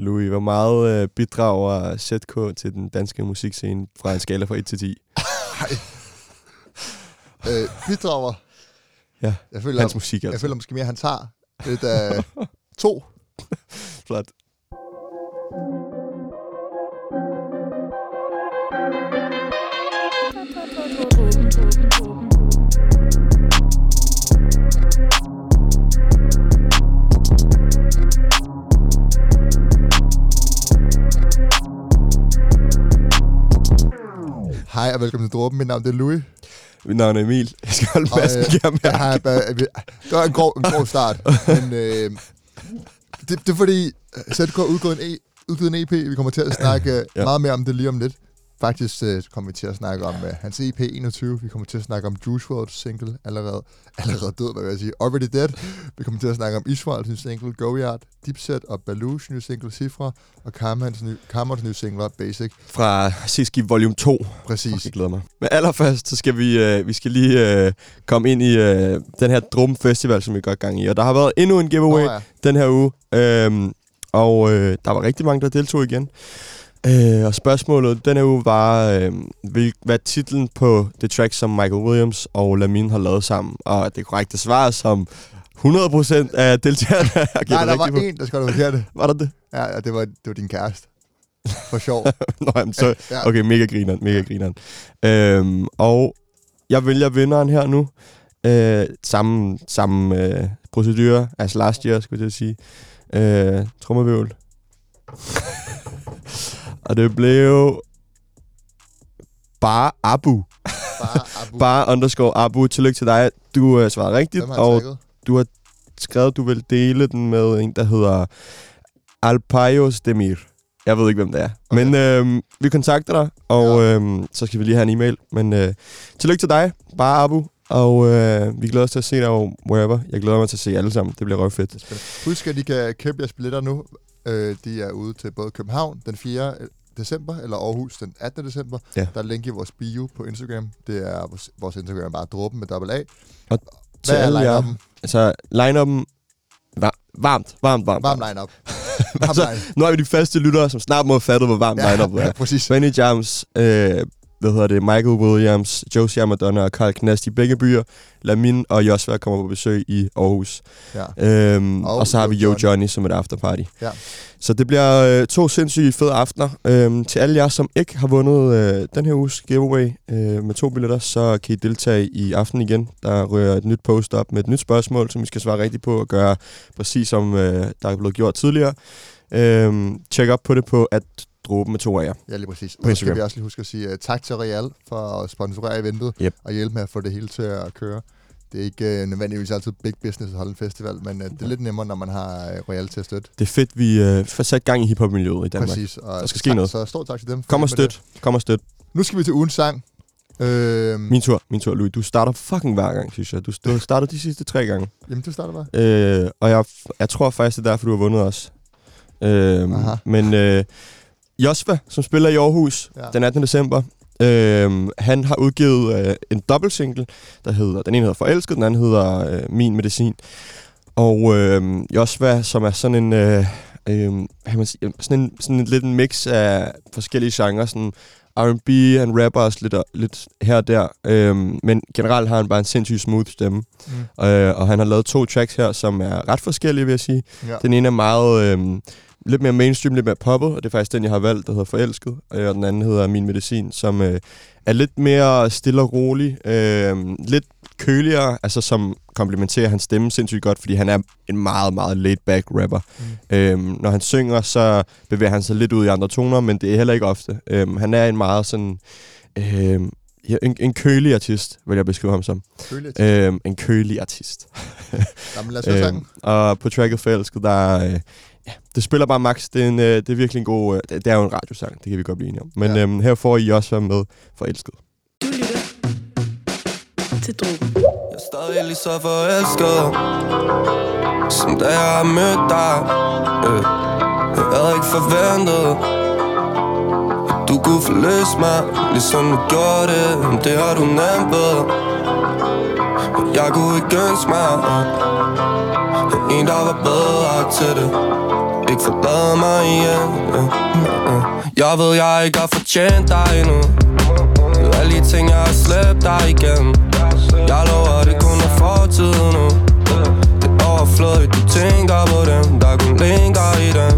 Louis, hvor meget øh, bidrager ZK til den danske musikscene fra en skala fra 1 til 10? øh, bidrager. Ja, Jeg føler, Hans musik, jeg altså. føler måske mere, han tager lidt af to. Flot. Hej og velkommen til Dråben. Mit navn det er Louis. Mit navn er Emil. Jeg skal holde Og, massen, øh, kan jeg har, det var en grov, en grov start. Men øh, det, det er fordi, ZK har udgivet en, e, udgivet en EP. Vi kommer til at snakke ja. meget mere om det lige om lidt. Faktisk øh, kommer vi til at snakke om uh, hans EP 21. Vi kommer til at snakke om Juice WRLD's single, allerede, allerede død, hvad vil jeg sige, Already Dead. Vi kommer til at snakke om Israels nye single, Go Yard, Dipset og Balu's nye single, Cifra, og Karmans nye, Karmans nye single, Basic. Fra Siski Volume 2. Præcis. Fuck, jeg glæder mig. Men allerførst, så skal vi, øh, vi skal lige øh, komme ind i øh, den her Drum Festival, som vi går gang i. Og der har været endnu en giveaway Nå, ja. den her uge. Øhm, og øh, der var rigtig mange, der deltog igen. Øh, og spørgsmålet den her uge var, øh, vil, hvad titlen på det track, som Michael Williams og Lamin har lavet sammen? Og det korrekte svar er, som 100% af deltagerne har Nej, der var på. en, der skulle have forkert det. Var der det? Ja, ja, det var, det var din kæreste. For sjov. Nå, jamen, så, okay, mega grineren, mega grineren. Øhm, og jeg vælger vinderen her nu. Øh, samme samme øh, procedure, altså last year, skulle jeg sige. Øh, Trummervivl. og det blev bare Abu. Bare Abu. Bare underscore Abu. Tillykke til dig. Du øh, svarede rigtigt, og tagget? du har skrevet, at du vil dele den med en, der hedder Alpayos Demir. Jeg ved ikke, hvem det er. Okay. Men øhm, vi kontakter dig, og Ja. øhm, så skal vi lige have en e-mail. Men øh, tillykke til dig, bare Abu. Og øh, vi glæder os til at se dig wherever. Jeg glæder mig til at se jer alle sammen. Det bliver røvfedt. Husk, at I kan købe jeres billetter nu. Øh, de er ude til både København den 4. december, eller Aarhus den 18. december. Ja. Der er link i vores bio på Instagram. Det er vores, vores Instagram er bare dråben med dobbelt A. Og til Hvad er line-up'en? Altså, line-up'en... Var, varmt, varmt, varmt. Varm line-up. Altså, line. Nu er vi de første lyttere, som snart må have fattet, hvor varmt Ja, line-up er. ja, præcis. Benny Jams, øh, hvad hedder det, Michael Williams, Josie Madonna og Carl Knast i begge byer. Lamin og Josva kommer på besøg i Aarhus. Ja. Øhm, og, Og så har vi Yo. Johnny som et afterparty. Ja. Så det bliver øh, to sindssygt fede aftener. Øhm, til alle jer, som ikke har vundet øh, den her uges giveaway øh, med to billetter, så kan I deltage i aften igen. Der rører et nyt post op med et nyt spørgsmål, som I skal svare rigtigt på og gøre præcis som øh, der er blevet gjort tidligere. Øhm, tjek op på det på at dråbe med to af jer. Ja, lige præcis. Og så skal vi også lige huske at sige uh, tak til Real for at sponsorere eventet Yep. og hjælpe med at få det hele til at køre. Det er ikke uh, nødvendigvis altid big business at holde en festival, men uh, det er lidt nemmere, når man har uh, Real til at støtte. Det er fedt, vi øh, får sat gang i hiphop-miljøet i Danmark. Præcis. Og Der skal ske tak- noget. Så stor tak til dem. for Kom og støt. Kom og støt. Nu skal vi til ugens sang. Øh, Min tur, min tur, Louis. Du starter fucking hver gang, synes jeg. Du, du har startet de sidste tre gange. jamen, du starter bare. Øh, og jeg, jeg tror faktisk, det er derfor, du har vundet os. Øh, Aha. men øh, Josva, som spiller i Aarhus Ja. den 18. december, øh, han har udgivet øh, en dobbeltsingle, der hedder, den ene hedder Forelsket, den anden hedder øh, Min Medicin. Og øh, Josva, som er sådan en, øh, øh, man sige, sådan en, sådan en lidt en mix af forskellige genrer, sådan R&B, han rapper også lidt, lidt her og der, øh, men generelt har han bare en sindssygt smooth stemme. Mm. Øh, og han har lavet to tracks her, som er ret forskellige, vil jeg sige. Ja. Den ene er meget... Øh, lidt mere mainstream, lidt mere poppet, og det er faktisk den, jeg har valgt, der hedder Forelsket. Øh, og den anden hedder Min Medicin, som øh, er lidt mere stille og rolig. Øh, lidt køligere, altså som komplementerer hans stemme sindssygt godt, fordi han er en meget, meget laid-back rapper. Mm. Øhm, når han synger, så bevæger han sig lidt ud i andre toner, men det er heller ikke ofte. Øhm, han er en meget sådan... Øhm, ja, en, en kølig artist, vil jeg beskrive ham som. Til. Øhm, en kølig artist. Nå, men lad os høre sangen. og på tracket Forelsket, der... Øh, ja, det spiller bare max. Det er, en, øh, det er virkelig en god... Øh, det, er jo en radiosang, det kan vi godt blive enige om. Men ja. øhm, her får I også være med Forelsket. Til Drogen. Jeg er stadig lige så forelsket Som da jeg mødte dig. Øh, jeg havde ikke forventet At du kunne forløse mig Ligesom du gjorde det det har du nemt ved Jeg kunne ikke ønske mig øh. En der var bedre til det ikke forlade mig igen øh, øh, øh. Jeg ved, jeg ikke har fortjent dig endnu alle de ting, jeg har slæbt dig igennem. Jeg lover, det kun er fortid nu. Det er overflødigt, du tænker på dem Der kun linker i den.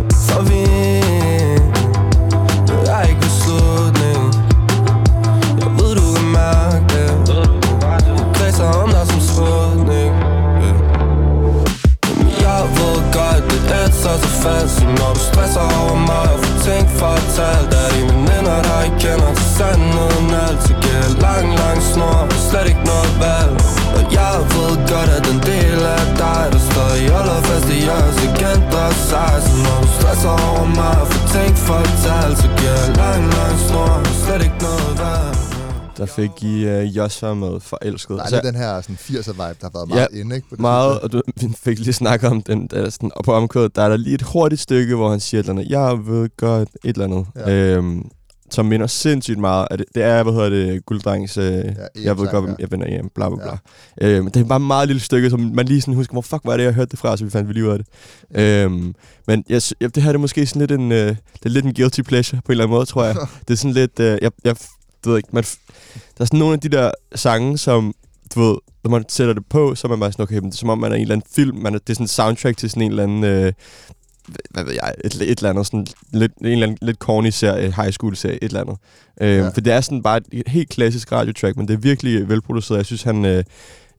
Fik I uh, Joshua med forelsket. Der er Så- lidt den her sådan 80'er-vibe, der har været meget inde, ikke? På det Meget, og du vi fik lige snakket om den, der, er sådan, og på omkvædet, der er der lige et hurtigt stykke, hvor han siger et eller andet, jeg ved godt, et eller andet, Ja. ja. øhm, som minder sindssygt meget, af det, det er, hvad hedder det, Gulddrengs, øh, ja, jeg ved godt, ja. ja. jeg vender hjem, bla bla bla. Ja. Øhm, det er bare et meget lille stykke, som man lige sådan husker, hvor fuck var det, jeg hørte det fra, så vi fandt vi lige ud af det. Øhm, men jeg, jeg, det her det er måske sådan lidt en, øh, det er lidt en guilty pleasure, på en eller anden måde, tror jeg. det er sådan lidt, øh, jeg, jeg, du ved ikke, man, der er sådan nogle af de der sange, som, du ved, når man sætter det på, så er man bare sådan, okay, men det er som om, man er i en eller anden film. Man er, det er sådan en soundtrack til sådan en eller anden, øh, hvad ved jeg, et, et eller andet, sådan lidt, en eller anden lidt corny serie, high school serie, et eller andet. Øh, Ja. For det er sådan bare et helt klassisk radiotrack, men det er virkelig velproduceret. Jeg synes, han, øh,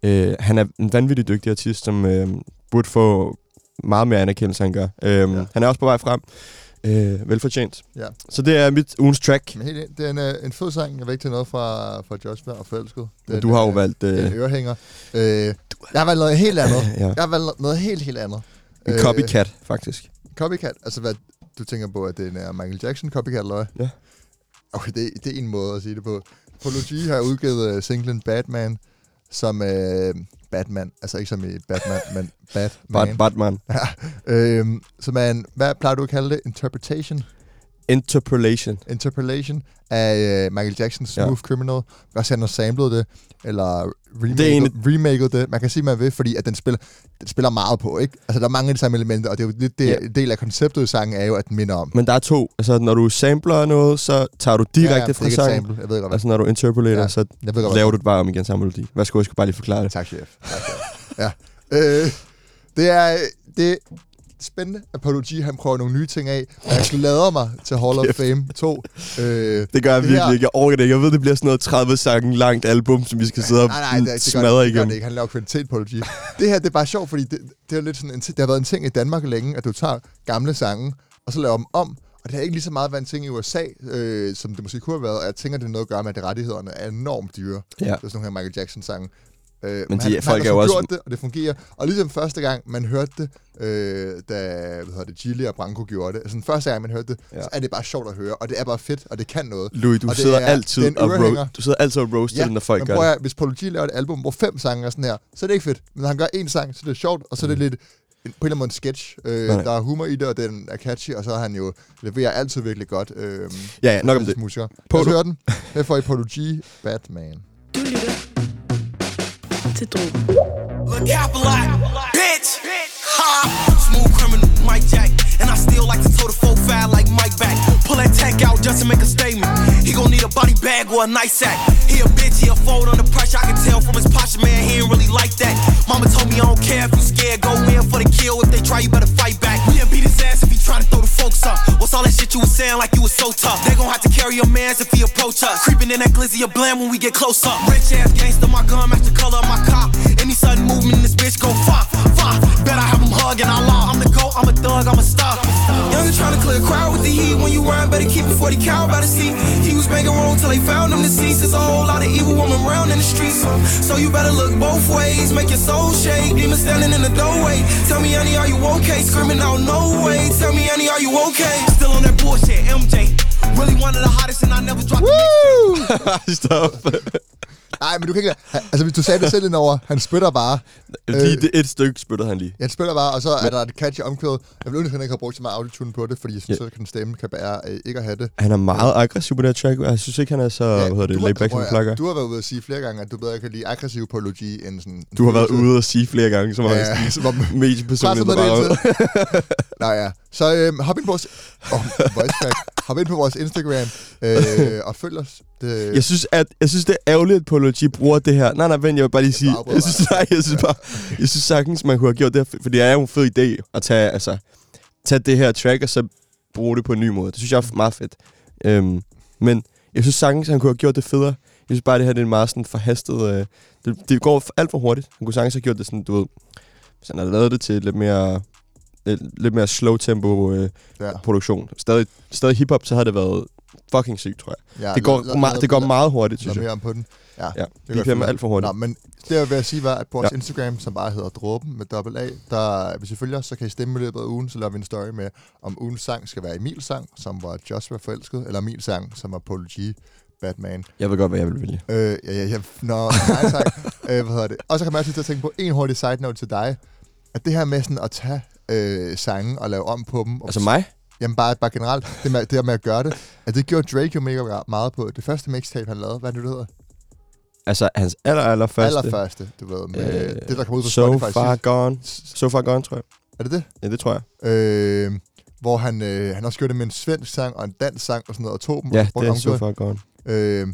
øh, han er en vanvittig dygtig artist, som øh, burde få meget mere anerkendelse, han gør. Øh, ja. Han er også på vej frem. Øh, velfortjent. Ja. Så det er mit ugens track. Men helt det er en, øh, en fed sang. Jeg vil ikke til noget fra, fra Joshua og Forelsket. Men du har jo øh, valgt En øh, ørehænger. Øh, jeg har valgt noget helt andet. ja, Jeg har valgt noget helt, helt andet. en Øh, copycat, faktisk. Copycat? Altså, hvad du tænker på, at det er en Michael Jackson copycat, eller hvad? Ja. Okay, det, det er en måde at sige det på. Prology har udgivet uh, singlen Batman, som uh, Batman, altså ikke som i Batman, men Batman. Bad, Batman. øhm, som er en, hvad plejer du at kalde det? Interpretation? Interpolation. Interpolation af uh, Michael Jacksons Ja. Smooth Criminal. Man kan også han har samlet det, eller remaket Det egentlig- remaket det. Man kan sige, man vil, fordi at den spiller, den spiller meget på, ikke? Altså, der er mange af de samme elementer, og det er jo lidt det, Ja. del af konceptet i sangen, er jo, at den minder om. Men der er to. Altså, når du sampler noget, så tager du direkte ja, ja, ja, fra sangen. sample. Jeg ved godt, hvad. Altså, når du interpolater, Ja. ja. så Jeg ved godt, laver du det bare om igen samme melodi. Værsgo, jeg skal bare lige forklare det. Tak, chef. Tak, chef. ja. Øh, det er... Det spændende, at Paolo G, han prøver nogle nye ting af, og jeg glæder mig til Hall of. Fame 2. Øh, Det gør jeg virkelig her- ikke. Jeg orker det ikke. Jeg ved, det bliver sådan noget 30 sange langt album, som vi skal sidde og nej, nej, det, smadre det, det igennem. det ikke. Han laver kvalitet på G. Det her, det er bare sjovt, fordi det, det, er lidt sådan en, det har været en ting i Danmark længe, at du tager gamle sange, og så laver dem om. Og det har ikke lige så meget været en ting i USA, øh, som det måske kunne have været. Og jeg tænker, det er noget at gøre med, at rettighederne er enormt dyre. Ja. Det er sådan nogle her Michael Jackson-sange. Øh, Men de- han, folk han er har jo sgu også- gjort det, og det fungerer. Og ligesom første gang, man hørte det, øh, da hvad hedder det, Gilly og Branko gjorde det, altså den første gang, man hørte det, ja. Så er det bare sjovt at høre, og det er bare fedt, og det kan noget. Louis, du Og det sidder er altid den og ro- du sidder altid og roaster ja, når folk men gør prøv at, hvis Paul G laver et album, hvor fem sange er sådan her, så er det ikke fedt. Men når han gør en sang, så er det sjovt, og så er det lidt en, på en eller anden måde en sketch. Øh, Nej. der er humor i det, og den er catchy, og så er han jo leverer altid virkelig godt. Øh, Ja, ja, nok om det. Musiker. Lad Polo. os høre den. Her får I Paul G, Batman. Du lytter til Drogen. Look Capital bitch. Ha! Smooth criminal, Mike Jack. And I still like to toe the full file like Mike back. Pull that tech out just to make a statement. He gon' need a body bag or a nice sack. He a bitch, he a fold under pressure. I can tell from his posture, man, he ain't really like that. Mama told me I don't care if you scared, go in for the kill. If they try, you better fight back. We'll beat his ass if he try to throw the folks up. What's all that shit you was saying like you was so tough? They gon' have to carry your mans if he approach us. Creeping in that glizzy of blam when we get close up. Rich ass gangster, my gun match the color of my cop. Any sudden movement, this bitch go fop, fop. Bet I have him hugging I law. I'm the goat, I'm a thug, I'm a star. Young and trying to clear a crowd with the heat. When you run, better keep it 40 cow by the seat. Was making wrong till they found him deceased. There's a whole lot of evil woman around in the streets. So you better look both ways, make your soul shake. Demon standing in the doorway. Tell me, honey, are you okay? Screaming out, no way. Tell me, honey, are you okay? Still on that bullshit, MJ. Really one of the hottest, and I never dropped mix. Stop. Nej, men du kan ikke... Altså, hvis du sagde det selv indover, han spytter bare. lige det et stykke spyttede han lige. Han spiller bare, og så er der et catchy omkvæd. Jeg vil ønske, at han ikke har brugt så meget autotune på det, fordi jeg synes, Ja. at den stemme kan bære øh, ikke at have det. Han er meget aggressiv på det her track. Jeg synes ikke, han er så, hvad hedder det, laid back, som at- han plejer. du har været ude at sige flere gange, at du bedre kan lide aggressiv apologi end sådan... Du har været ude og sige flere gange, som Ja, ja, som om... mediepersonen bare Nej, ja. Så øh, hop ind på vores, oh, voice crack. hop ind på vores Instagram øh, og følg os. Det, Jeg synes, at, jeg synes, det er ærgerligt, at Polo G bruger det her. Nej, nej, vent, jeg vil bare lige sige. Jeg synes, nej, jeg synes bare, jeg synes sagtens, man kunne have gjort det her, for det er jo en fed idé at tage, altså, tage det her track, og så bruge det på en ny måde. Det synes jeg er meget fedt. Øhm, men jeg synes sagtens, han kunne have gjort det federe. Jeg synes bare, det her det er en meget sådan forhastet... Øh, det, det går alt for hurtigt. Han kunne sagtens have gjort det sådan, du ved... Hvis han havde lavet det til lidt mere... Lidt, lidt mere slow tempo øh, ja. produktion. Stadig, stadig hiphop, så havde det været fucking sygt, tror jeg. Ja, det, går, lad- lad- det går meget hurtigt, synes jeg. mere om på den. Ja, Ja, det gør bliver alt for hurtigt. Nå, men det jeg vil sige var, at på vores Ja. Instagram, som bare hedder Dråben med dobbelt A, der, hvis I følger så kan I stemme i løbet af ugen, så laver vi en story med, om ugens sang skal være Emils sang, som var Joshua forelsket, eller Emils sang, som var Paul G. Batman. Jeg ved godt, hvad jeg vil vælge. Øh, ja, ja, ja, nå, nej, tak. øh, hvad hedder det? Og så kan man også til at tænke på en hurtig side note til dig, at det her med sådan at tage øh, sange og lave om på dem, og Altså mig? Jamen bare, bare generelt, det med, det her med at gøre det, at det gjorde Drake jo mega meget på. Det første mixtape, han lavede, hvad er det, hedder? Altså hans aller, aller første. Allerførste, du ved, med Øh, det, der kom ud på So Spotify far sidst. gone. So far gone, tror jeg. Er det det? Ja, det tror jeg. Øh, hvor han, øh, han også gjorde det med en svensk sang og en dansk sang og sådan noget, og tog dem. Ja, og det er so far gone. Øh,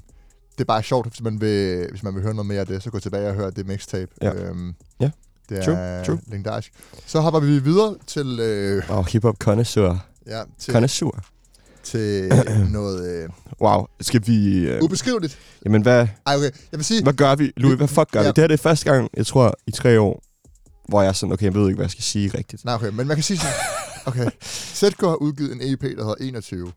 det er bare sjovt, hvis man, vil, hvis man vil høre noget mere af det, så gå tilbage og hør det mixtape. Ja. Øhm, Ja. Det er True, true. legendarisk. Så hopper vi videre til, øh, oh, hiphop connoisseur. Ja, til, Connoisseur. til noget øh, Wow, skal vi... Øh, ubeskriveligt. jamen, hvad, Ej, okay. Jeg vil sige, hvad gør vi? Louis, hvad fuck gør Ja. vi? Det her det er første gang, jeg tror, i tre år, hvor jeg er sådan, okay, jeg ved ikke, hvad jeg skal sige rigtigt. Nej, okay, men man kan sige sådan, okay, ZK har udgivet en EP, der hedder 21.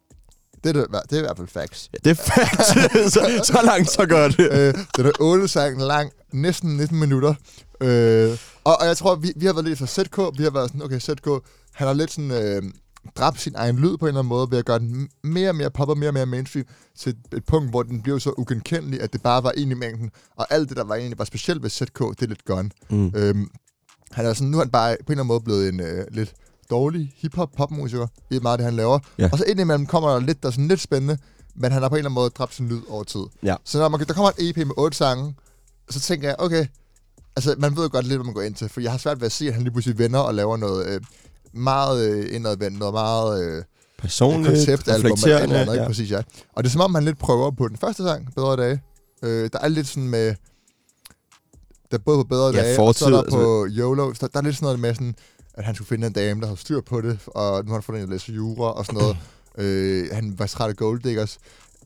Det er, det, det er i hvert fald facts. Ja, det er fact. så, så langt, så godt. øh, den er 8 sange lang, næsten 19 minutter. Øh, og, og jeg tror, vi, vi har været lidt for ZK, vi har været sådan, okay, ZK, han har lidt sådan øh, dræbt sin egen lyd på en eller anden måde, ved at gøre den mere og mere poppet, mere og mere mainstream, til et, et punkt, hvor den blev så ugenkendelig, at det bare var en i mængden, og alt det, der var egentlig var specielt ved ZK, det er lidt gone. Mm. Øhm, han er sådan, nu er han bare på en eller anden måde blevet en øh, lidt dårlig hip-hop-popmusiker i meget af det, han laver. Ja. Og så indimellem kommer der lidt, der er sådan lidt spændende, men han har på en eller anden måde dræbt sin lyd over tid. Ja. Så når man, der kommer en EP med otte sange, så tænker jeg, okay, altså man ved jo godt lidt, hvad man går ind til, for jeg har svært ved at se, at han lige pludselig vender og laver noget øh, meget øh, indadvendt, noget meget øh, Personligt, konceptalbum eller andet, ikke? Ja. Præcis, ja. Og det er som om, han lidt prøver på den første sang, Bedre Dage. Øh, der er lidt sådan med... Der er både på Bedre Ja, Dage, og så er fortid, der på YOLO. Der, der er lidt sådan noget med sådan, at han skulle finde en dame, der har styr på det, og nu har han fundet en, der læser jura og sådan noget. øh, han var træt af golddiggers.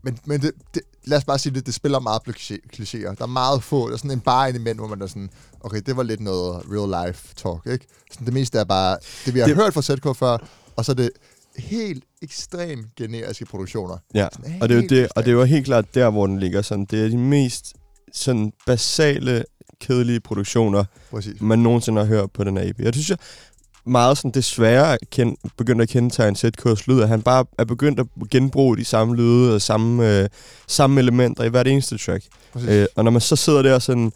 Men, men det, det, lad os bare sige det, det spiller meget på kliché- klichéer. Der er meget få, der er sådan en bare element, hvor man er sådan, okay, det var lidt noget real life talk, ikke? Sådan det meste er bare, det vi har Det- hørt fra ZK før, og så er det helt ekstremt generiske produktioner. Ja, Sådan og det er jo det, og det er jo helt klart der, hvor den ligger sådan. Det er de mest sådan basale, kedelige produktioner, Præcis. man nogensinde har hørt på den her EP. Jeg synes, jeg meget sådan desværre kendt, begyndt at kendetegne ZK's lyd, at han bare er begyndt at genbruge de samme lyde og samme, øh, samme elementer i hvert eneste track. Præcis. Øh, og når man så sidder der sådan,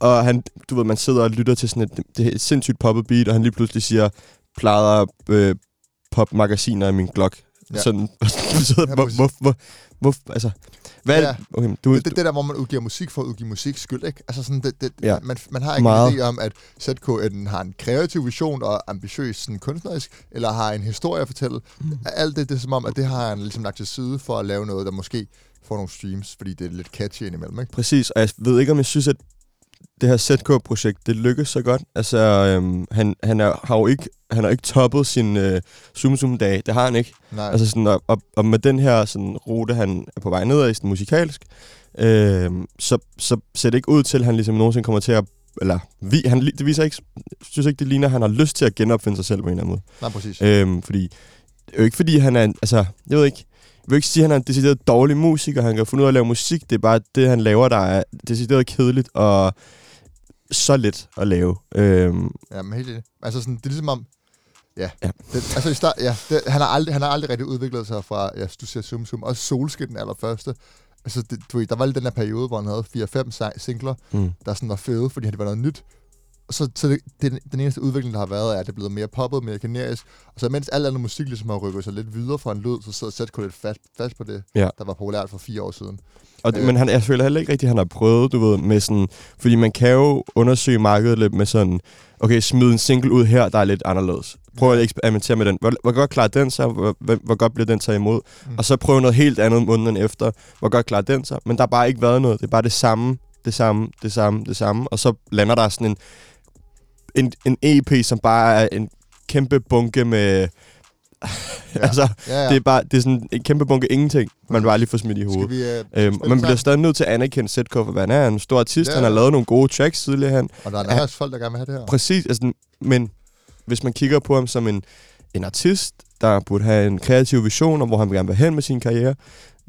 og han, du ved, man sidder og lytter til sådan et, det et sindssygt poppet beat, og han lige pludselig siger, plader øh, popmagasiner i min Glock. Ja. Sådan, så Ja, hvor, hvor, hvor, hvor, altså, hvad, Ja. okay, du, det, det, det der, hvor man udgiver musik for at udgive musik skyld, ikke? Altså sådan, det, det, Ja. man, man har ikke Meget. en idé om, at ZK enten har en kreativ vision og ambitiøs sådan, kunstnerisk, eller har en historie at fortælle. Mm. Alt det, det er som om, at det har han ligesom lagt til side for at lave noget, der måske får nogle streams, fordi det er lidt catchy indimellem, ikke? Præcis, og jeg ved ikke, om jeg synes, at det her ZK-projekt, det lykkes så godt. Altså, øhm, han, han er, har jo ikke, han har ikke toppet sin øh, Zoom Zoom dag. Det har han ikke. Nej, Altså sådan, og, og, og med den her sådan, rute, han er på vej nedad i sådan musikalsk, øh, så, så ser det ikke ud til, at han ligesom nogensinde kommer til at... Eller, vi, han, det viser ikke, synes ikke, det ligner, at han har lyst til at genopfinde sig selv på en eller anden måde. nej, præcis. Øhm, fordi, det er jo ikke fordi, han er altså, jeg ved ikke, vil ikke sige, at han er en decideret dårlig musiker, han kan finde ud af at lave musik, det er bare det, han laver, der er decideret kedeligt og så let at lave. Øhm, Ja, men helt enig. Altså sådan, det er ligesom om, ja, Ja. Det, altså i start, ja det, han, har aldrig, han har aldrig rigtig udviklet sig fra, ja, du siger Zoom Zoom, også Solskin den allerførste. Altså, det, du ved, der var lige den her periode, hvor han havde 4-5 si- singler, mm. der sådan var fede, fordi det var noget nyt. Så, så det, det, den eneste udvikling, der har været, er, at det er blevet mere poppet, mere generisk. Og så mens al anden musik ligesom har rykket sig lidt videre fra en lyd, så sidder Zko lidt fast, fast på det, Ja. der var populært for fire år siden. Og, det, Øh. men han, jeg føler heller ikke rigtigt, at han har prøvet, du ved, med sådan... Fordi man kan jo undersøge markedet lidt med sådan... Okay, smid en single ud her, der er lidt anderledes. Prøv at eksperimentere med den. Hvor, hvor godt klarer den sig? Hvor, hvor, hvor godt bliver den taget imod? Mm. Mm. Og så prøv noget helt andet måneden efter. Hvor godt klarer den sig? Men der har bare ikke været noget. Det er bare det samme, det samme, det samme, det samme. Og så lander der sådan en, en, en EP, som bare er en kæmpe bunke med... Ja. altså, Ja, ja. det er bare det er sådan en kæmpe bunke ingenting, man bare lige får smidt i Skal hovedet. vi, øh, Øhm, man bliver stadig nødt til at anerkende Zetko, for han er en stor artist. Ja, Han har lavet nogle gode tracks tidligere. Han, Og der er også folk, der gerne vil have det her. Præcis, altså, men hvis man kigger på ham som en, en artist, der burde have en kreativ vision om, hvor han vil gerne vil hen med sin karriere,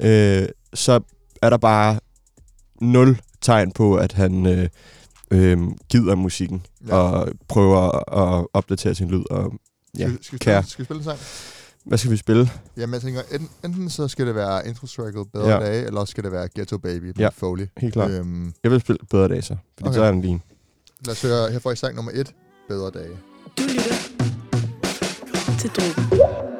øh, så er der bare nul tegn på, at han øh, øh, gider musikken Ja. og prøver at opdatere sin lyd. Og, ja, Skal, skal, vi spille, skal vi spille en sang? hvad skal vi spille? Jamen, jeg tænker, enten, enten så skal det være intro tracket Bedre Ja. Dage, eller også skal det være Ghetto Baby med Ja. Foley. Helt klart. Øhm, Jeg vil spille Bedre Dage så, fordi Okay. så er den din. lad os høre, her får I sang nummer et, Bedre Dage. Du lytter til Drogen.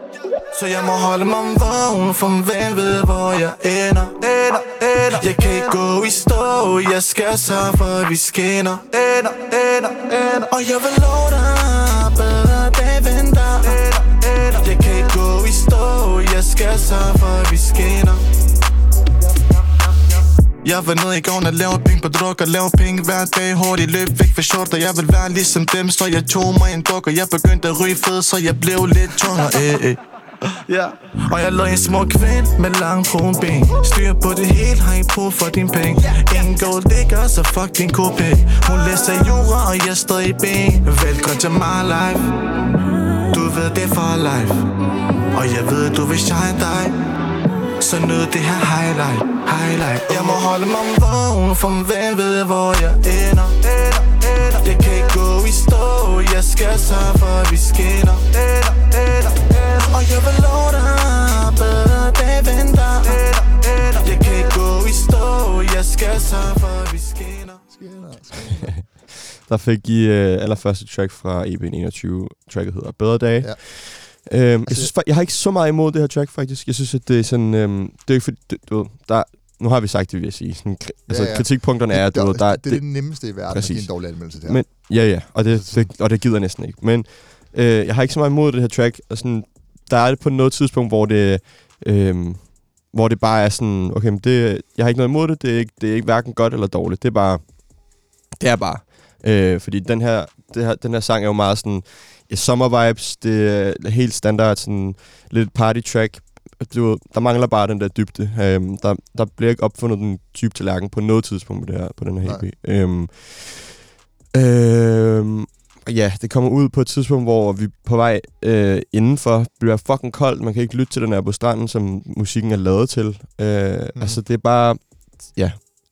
Så jeg må holde mig vågen, for hvem ved, hvor jeg ender, ender, ender. Jeg kan ikke gå i stå, jeg skal så for, vi skinner. Ender, ender, ender. Og jeg vil love dig, bedre dag venter Ender, ender Jeg kan ikke gå i stå, jeg skal så for, vi skinner. Jeg var nede i gården og lavede penge på druk Og lavede penge hver dag. Hurtigt løb væk for short Og jeg vil være ligesom dem Så jeg tog mig en duk Og jeg begyndte at ryge fed Så jeg blev lidt tungere. Eh, eh. Ja, og jeg lavede en små kvinde med lang kronben. Styr på det hele, har ikke brug for din penge? Ingen gold digger, så fuck din kopæ Hun læser jura, og jeg står i ben. Velkommen til my life. Du ved det for life. Og jeg ved, du vil shine dig. Så nyd det her highlight, highlight Jeg må holde mig vågen, for hvem ved hvor jeg ender ender, ender. Jeg kan ikke gå i stå, jeg skal sørge for, at vi skinner ender, ender, ender. Og jeg vil love dig, bedre dag venter ender, ender. Jeg kan ikke gå i stå, jeg skal sørge for, at vi skinner Skinner, skinner. Der fik I øh, allerførste track fra EP'en 21. Tracket hedder Bedre Dage. Ja. Øhm, Altså, jeg, synes, jeg har ikke så meget imod det her track, faktisk. Jeg synes, at det er sådan... Øhm, det er ikke fordi... Det, du ved, der, nu har vi sagt det, vil jeg sige. Sådan, altså, ja. kritikpunkterne er, du ved, det, der, det, det, er det nemmeste i verden Præcis. at give en dårlig anmeldelse til. Men, ja, ja, og det, det, og det gider jeg næsten ikke. Men øh, jeg har ikke så meget imod det her track. Og sådan, der er det på noget tidspunkt, hvor det, øh, hvor det bare er sådan, okay, men det, jeg har ikke noget imod det, det er ikke, det er ikke hverken godt eller dårligt. Det er bare, det er bare. Øh, fordi den her, det her, den her sang er jo meget sådan, ja, summer vibes, det er helt standard, sådan lidt party track. Du, der mangler bare den der dybde. Øhm, der, der bliver ikke opfundet den dybe tallerken på noget tidspunkt på, det her, på den her. EP. Øhm, øhm, ja, det kommer ud på et tidspunkt, hvor vi på vej øh, indenfor. Bliver fucking koldt. Man kan ikke lytte til den her på stranden, som musikken er lavet til. Øh, mm. Altså, det er bare... Ja,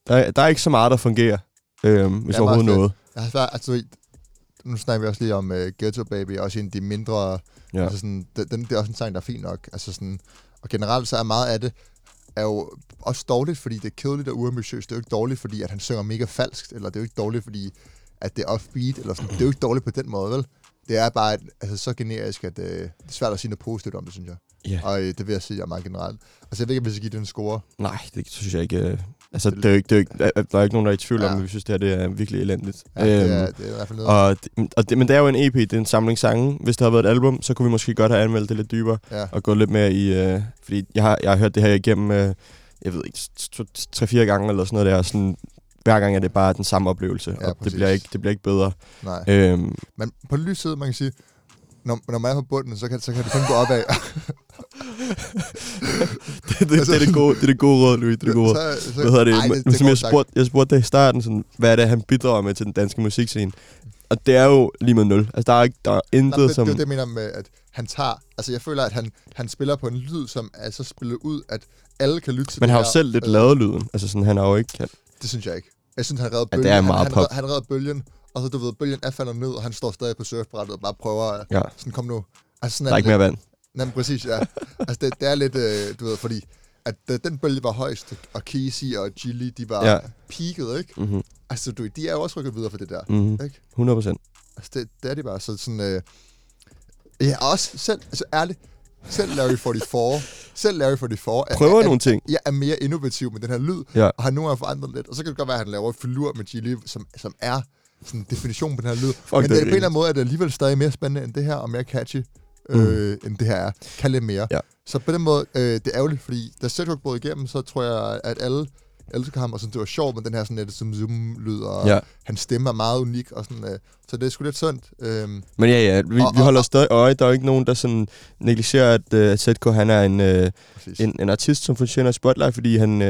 der, er- der er ikke så meget, der fungerer. Øh, hvis Ja, overhovedet noget. Jeg har svært, altså, nu snakker vi også lige om uh, Ghetto Baby, også en af de mindre, ja. Altså sådan, den, den, det er også en sang, der er fin nok. Altså sådan, og generelt så er meget af det, er jo også dårligt, fordi det er kedeligt og uambitiøst. Det er jo ikke dårligt, fordi at han synger mega falskt, eller det er jo ikke dårligt, fordi at det er offbeat, eller sådan. Det er jo ikke dårligt på den måde, vel? Det er bare altså, så generisk, at øh, det er svært at sige noget positivt om det, synes jeg. Ja. Og øh, det vil jeg sige er meget generelt. Altså, jeg ved ikke, om vi skal give det en score. Nej, det synes jeg ikke. Altså, det er jo ikke, det er jo ikke, der- er ikke nogen, der er i tvivl Ja. om, at vi synes, det her det er virkelig elendigt. Ja, det, er, Øhm, det er i hvert fald noget. og, og det, men det er jo en EP, det er en samling sange. Hvis det havde været et album, så kunne vi måske godt have anmeldt det lidt dybere. ja. Og gået lidt mere i... Øh, fordi jeg har, jeg har hørt det her igennem, øh, jeg ved ikke, tre-fire gange eller sådan noget der. Sådan, hver gang er det bare den samme oplevelse, Ja, og præcis. det bliver, ikke, det bliver ikke bedre. Nej. Øhm, Men på den lyse side, man kan sige, når, når man er på bunden, så kan, så kan det kun gå opad. det, det, det, er det gode, det er det gode råd, Louis. Det er det gode råd. så, så, Hvad hedder det? Ej, det, det som jeg spurgte, jeg spurgte dig i starten, sådan, hvad er det, han bidrager med til den danske musikscene? Og det er jo lige med nul. Altså, der er, ikke, der er intet, Nej, det, som... det, er det, jeg mener med, at han tager... Altså, jeg føler, at han, han spiller på en lyd, som er så spillet ud, at alle kan lytte til Men han har jo selv lidt Øh, lavet lyden. Altså sådan, han har jo ikke... Han, Det synes jeg ikke. Jeg synes, han redder Ja, bølgen. det er han, meget han, pop. redder, han redder bølgen, og så, du ved, bølgen er faldet ned, og han står stadig på surfbrættet og bare prøver at... ja, Sådan, kom nu. Altså, sådan der er ikke mere vand. Nej, præcis, ja. altså, det, det er lidt, øh, du ved, fordi at da den bølge var højst, og Casey og Gilly, de var ja. Peaked, ikke? Mm-hmm. Altså, du, de er jo også rykket videre for det der, Mm-hmm. ikke? 100 procent. Altså, det, det er de bare. Så sådan... Øh, ja, også selv, altså ærligt, selv Larry 44, selv Larry 44 er, Prøver er, nogle ting. ja, er mere innovativ med den her lyd, Ja. og har nogle gange forandret lidt. Og så kan det godt være, at han laver filur med Gilly, som, som er sådan definition på den her lyd. Fuck, Men det er på en eller anden måde er det alligevel stadig mere spændende end det her, og mere catchy, øh, end det her er. Kan lidt mere. Ja. Så på den måde, øh, det er ærgerligt, fordi da Cedric brød igennem, så tror jeg, at alle elsker ham, og sådan, det var sjovt med den her sådan lidt som zoom-lyd, og Ja. hans stemme er meget unik, og sådan, øh, så det er sgu lidt sundt. Øhm, Men ja, ja, vi, Og- vi holder og- stadig øje. Der er jo ikke nogen, der sådan negligerer, at uh, ZK han er en, præcis. en, en artist, som fortjener spotlight, fordi han, uh,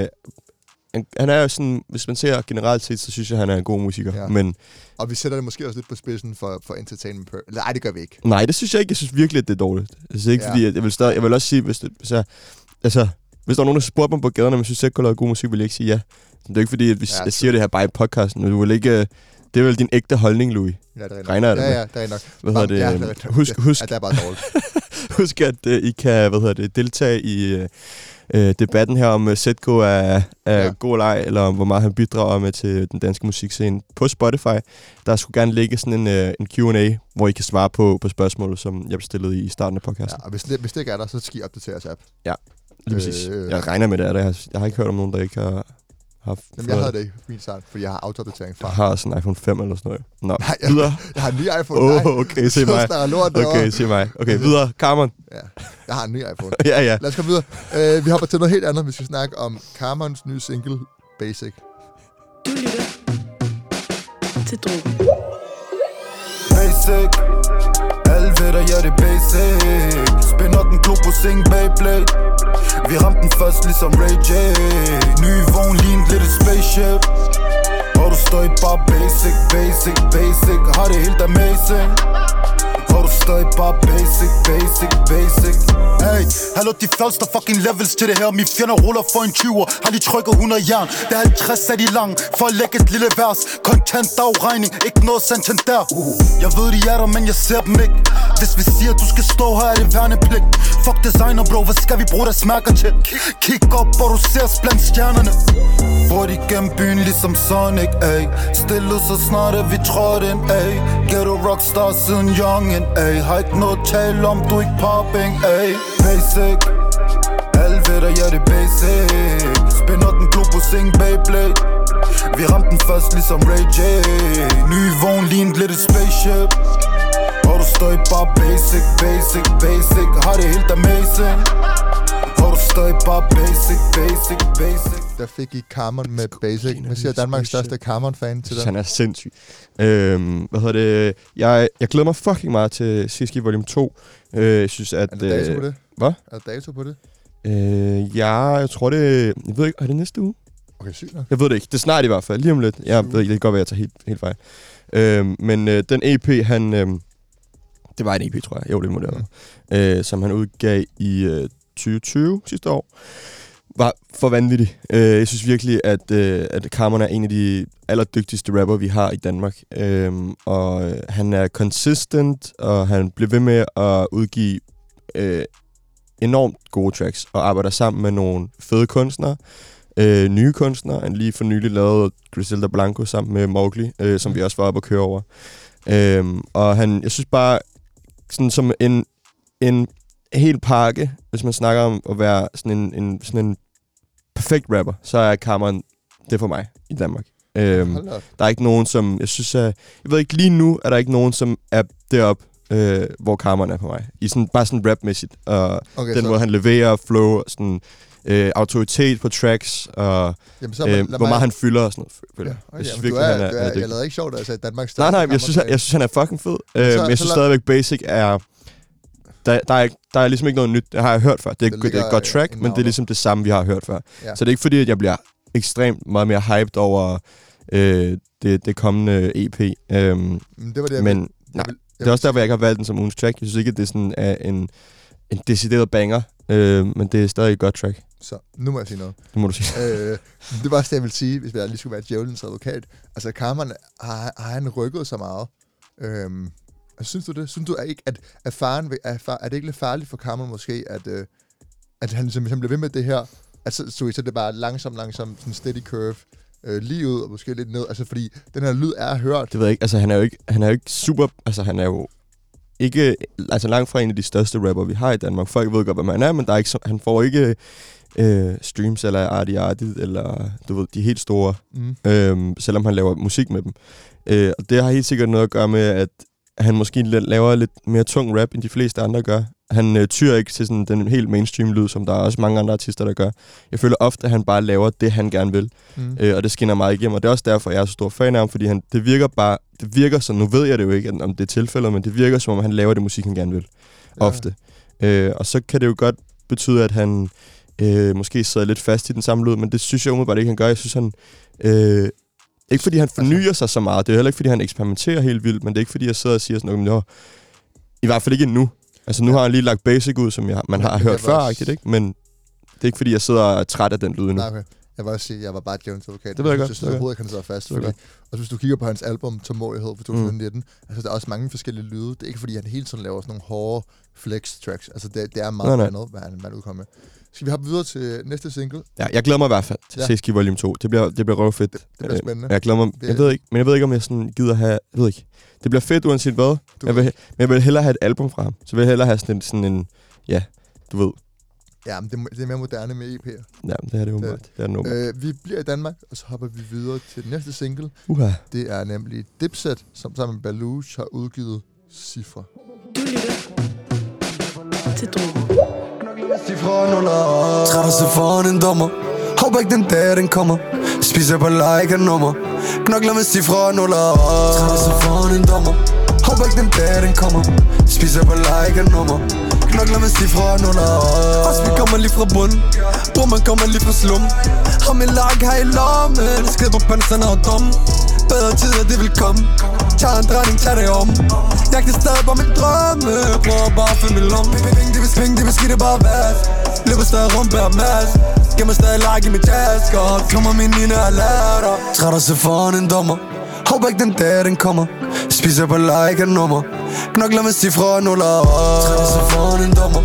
han, han er jo sådan, hvis man ser generelt set, så synes jeg, han er en god musiker. Ja. Men Og vi sætter det måske også lidt på spidsen for, for entertainment. Per- Nej, det gør vi ikke. nej, det synes jeg ikke. Jeg synes virkelig, at det er dårligt. Altså ikke Ja. fordi, at jeg vil, stadig, jeg vil også sige, hvis, det, hvis jeg, altså, hvis der var nogen, der spurgte mig på gaderne, om jeg synes, ZK lavede god musik, ville jeg ikke sige ja. Det er ikke fordi, at vi, Ja, jeg siger det her bare i podcasten, men du vil ikke... øh, Det er vel din ægte holdning, Louis. Ja, det er. Regner jeg det ja, med? ja, det er nok. Hvad hedder det? Ja, det er husk, husk, Ja, det er bare dårligt. Husk, at uh, I kan hvad hedder det, deltage i uh, debatten her om uh, ZK er, er Ja. ja. god ej, eller om hvor meget han bidrager med til den danske musikscene på Spotify. Der skulle gerne ligge sådan en, uh, en Q&A, hvor I kan svare på, på spørgsmål, som jeg stillede i starten af Ja, podcasten. og hvis det, hvis det ikke er der, så skal I opdatere jeres app. Ja, Lige præcis. øh, Jeg regner med det, er der. Jeg har ikke hørt om nogen, der ikke har haft Jamen, jeg havde det ikke på min start, fordi jeg har autoopdatering fra. Jeg har sådan en iPhone 5 eller sådan noget. Nå, Nej, jeg, videre. jeg har en ny iPhone. Åh, oh, okay, se så mig. snakker lort derovre. Okay, se mig. Okay, videre. Carmen. Ja, jeg har en ny iPhone. ja, ja. Lad os komme videre. Uh, vi hopper til noget helt andet. Vi skal snakke om Carmons nye single, Basic. Du lytter til Drogen. Basic alle ved dig, ja det er basic. Spænder den globo sing Beyblade Vi ramte den først ligesom Ray J. Nye vogn lignede lidt et spaceship. Og du står i bare basic, basic, basic. Har det helt amazing du stadig bare basic, basic, basic? Hey, hallo de falster fucking levels til det her. Min fjender ruller for en 20'er Har lige trykket 100 jern. Det er 50 af de lang. For at lægge et lille vers. Content afregning Ikke noget Santander uh. Jeg ved de er der, men jeg ser dem ikke. Hvis vi siger du skal stå her er det værnepligt. Fuck designer bro, hvad skal vi bruge deres mærker til? Kig op og du ser os blandt stjernerne. Bort igennem byen ligesom Sonic, ay Stille så snart at vi trådte ind, ay Ghetto rockstar siden youngin', Ey, Har ikke noget at tale om, du ikke popping, Ey, Basic. Alle ved dig, ja det er basic. Spænder den globo sing Beyblade Vi ramte den først ligesom Ray J. Ny vogn lige en et spaceship. Og du står bare basic, basic, basic. Har det helt amazing. Og du står bare basic, basic, basic. Der fik I Carmon med Basic. Hvad siger Danmarks største Carmon-fan til den? Han er sindssyg. Øhm, hvad hedder det? Jeg, jeg glæder mig fucking meget til CSG Volume 2. Øh, jeg synes, at... Er der dato på det? hvad? Er der dato på det? Øh, ja, jeg tror det... Jeg ved ikke, er det næste uge? Okay, sygt nok. Jeg ved det ikke. Det er snart i hvert fald. Lige om lidt. Jeg ved ikke, det kan godt være, at jeg tager helt, helt fejl. Øhm, men øh, den EP, han... Øh, det var en EP, tror jeg. Jo, det må det have været. Øh, som han udgav i øh, 2020 sidste år. Var for vanvittig. Øh, jeg synes virkelig, at, øh, at Carmen er en af de allerdygtigste rapper, vi har i Danmark. Øhm, øh, og han er consistent, og han bliver ved med at udgive øh, enormt gode tracks, og arbejder sammen med nogle fede kunstnere øh, nye kunstnere. Han lige for nylig lavede Griselda Blanco sammen med Mowgli, øh, som vi også var oppe og køre over. Øh, og han, jeg synes bare, sådan som en, en hel pakke, hvis man snakker om at være sådan en, en, sådan en perfekt rapper, så er Cameron det for mig i Danmark. Øhm, der er ikke nogen, som... Jeg synes, at, jeg ved ikke, lige nu er der ikke nogen, som er deroppe, øh, hvor Cameron er på mig. I sådan, bare sådan rapmæssigt. Og Okay, den så, måde, han leverer, flow, og sådan, øh, autoritet på tracks, og jamen, så øh, hvor mig- meget han fylder og sådan noget. Ja, jeg. okay, jeg synes virkelig, er, han er, er er, jeg lavede ikke sjovt, at jeg sagde Danmarks Nej, nej, jeg synes, jeg, jeg synes, han er fucking fed. Øh, Så- men jeg så synes lad- stadigvæk, Basic er... Der, der, er ikke, der er ligesom ikke noget nyt. Det har jeg hørt før. Det er, Det det, er et godt track, men det er ligesom det samme, vi har hørt før. Ja. Så det er ikke fordi, at jeg bliver ekstremt meget mere hyped over øh, det, det kommende EP. Øhm, Men det var det, jeg men ville- jeg nej, vil- jeg det er også derfor, jeg ikke har valgt den som ugens track. Jeg synes ikke, at det sådan er en, en decideret banger, øh, men det er stadig et godt track. Så, nu må jeg sige noget. Det må du sige. øh, det var også det, jeg ville sige, hvis jeg lige skulle være djævelens advokat. Altså, Carmen, har, har han rykket så meget? Øhm, altså, synes du det? Synes du at ikke, at, at faren, er, far, er det ikke lidt farligt for Carmen måske, at, øh, at han ligesom, ligesom bliver ved med det her? Altså, så, så det er bare langsomt, langsomt, sådan steady curve, øh, lige ud og måske lidt ned. Altså, fordi den her lyd er hørt. Det ved jeg ikke. Altså, han er jo ikke, han er jo ikke super... Altså, han er jo ikke... Altså, langt fra en af de største rapper, vi har i Danmark. Folk ved godt, hvem han er, men der er ikke så, han får ikke øh, streams eller Artie Artie, eller du ved, de helt store, Mm. øh, selvom han laver musik med dem. Øh, og det har helt sikkert noget at gøre med, at han måske laver lidt mere tung rap, end de fleste andre gør. Han øh, tyrer ikke til sådan den helt mainstream lyd, som der er også mange andre artister, der gør. Jeg føler ofte, at han bare laver det, han gerne vil. Mm. Øh, og det skinner meget igennem, og det er også derfor, jeg er så stor fan af ham, fordi han, det virker bare, det virker så, nu ved jeg det jo ikke, om det er tilfældet, men det virker som om, han laver det musik, han gerne vil. Ja. Ofte. Øh, og så kan det jo godt betyde, at han øh, måske sidder lidt fast i den samme lyd, men det synes jeg umiddelbart ikke, han gør. Jeg synes, han... Øh, ikke fordi han fornyer sig så meget, det er heller ikke fordi han eksperimenterer helt vildt, men det er ikke fordi jeg sidder og siger sådan noget, "Nå, i hvert fald ikke endnu. Altså nu Ja. har han lige lagt basic ud, som jeg, man har jeg hørt før, også- ikke, men det er ikke fordi jeg sidder og er træt af den lyd endnu. Nej, okay. Jeg vil også sige, at jeg var bare Jones advokat. Det ved jeg synes, godt, Jeg synes ikke, han sidder fast. Fordi, og hvis du kigger på hans album Tålmodighed fra 2019, altså der er også mange forskellige lyde. Det er ikke fordi, han hele tiden laver sådan nogle hårde flex tracks. Altså det, det er meget Nej, nej. andet, hvad han, han udkommer med. Skal vi hoppe videre til næste single? Ja, jeg glæder mig i hvert fald til Ja. ja. Seski Volume 2. Det bliver, det bliver røvfedt. Det, det bliver spændende. Jeg glæder mig. Jeg ved ikke, men jeg ved ikke, om jeg sådan gider have... Jeg ved ikke. Det bliver fedt uanset hvad. Du Jeg vil, men jeg vil hellere have et album fra ham. Så vil jeg hellere have sådan en... Sådan en ja, du ved. Ja, men det, er- det er mere moderne med EP'er. Ja, det er det jo Det er den åbenbart. Øh, vi bliver i Danmark, og så hopper vi videre til den næste single. Uha. Det er nemlig Dipset, som sammen med Baluch har udgivet Cifre. Du lytter til Drogen. Cifre nuller Træt og se foran en dommer. Håber ikke den dag den kommer. Spiser på like af nummer. Knokler med cifre og nuller Træt og se foran en dommer. Håber ikke den dag den kommer. Spiser på like af nummer. Knokler med cifre og nuller Også vi kommer lige fra bunden. Bror man kommer lige fra slum Har min like her i lommen. Skid på panserne og dommen. Bedre tider det vil komme. Tager en drejning, tager det om. Jeg kan stadig bare min drømme. Prøver bare at fylde min lomme. Penge, de vil penge, de vil skide bare vas. Løber stadig rundt bærer mas. Gemmer stadig like i min Og Kommer min nina og lader Træt og se foran en dommer. Håber ikke den dag den kommer. Spiser på like af nummer. Knokler med cifre og nuller. Træt og se foran en dommer.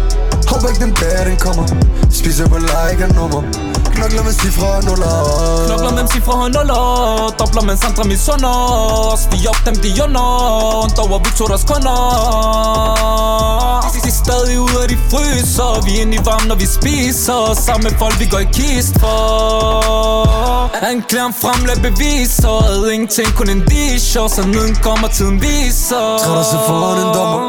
Håber ikke den dag den kommer. Spiser på like af nummer. Knokler med cifre og nuller. Knokler mellem cifre og nuller. Dobler mens andre misunder os Vi op dem de under. Und over vi tog deres kunder. De- er stadig ude af de fryser. Vi er inde i varmen når vi spiser. Sammen med folk vi går i kist for Anklageren fremlæg beviser. Havde ingenting kun en disher. Så neden kommer tiden viser. Træt og se foran en dommer.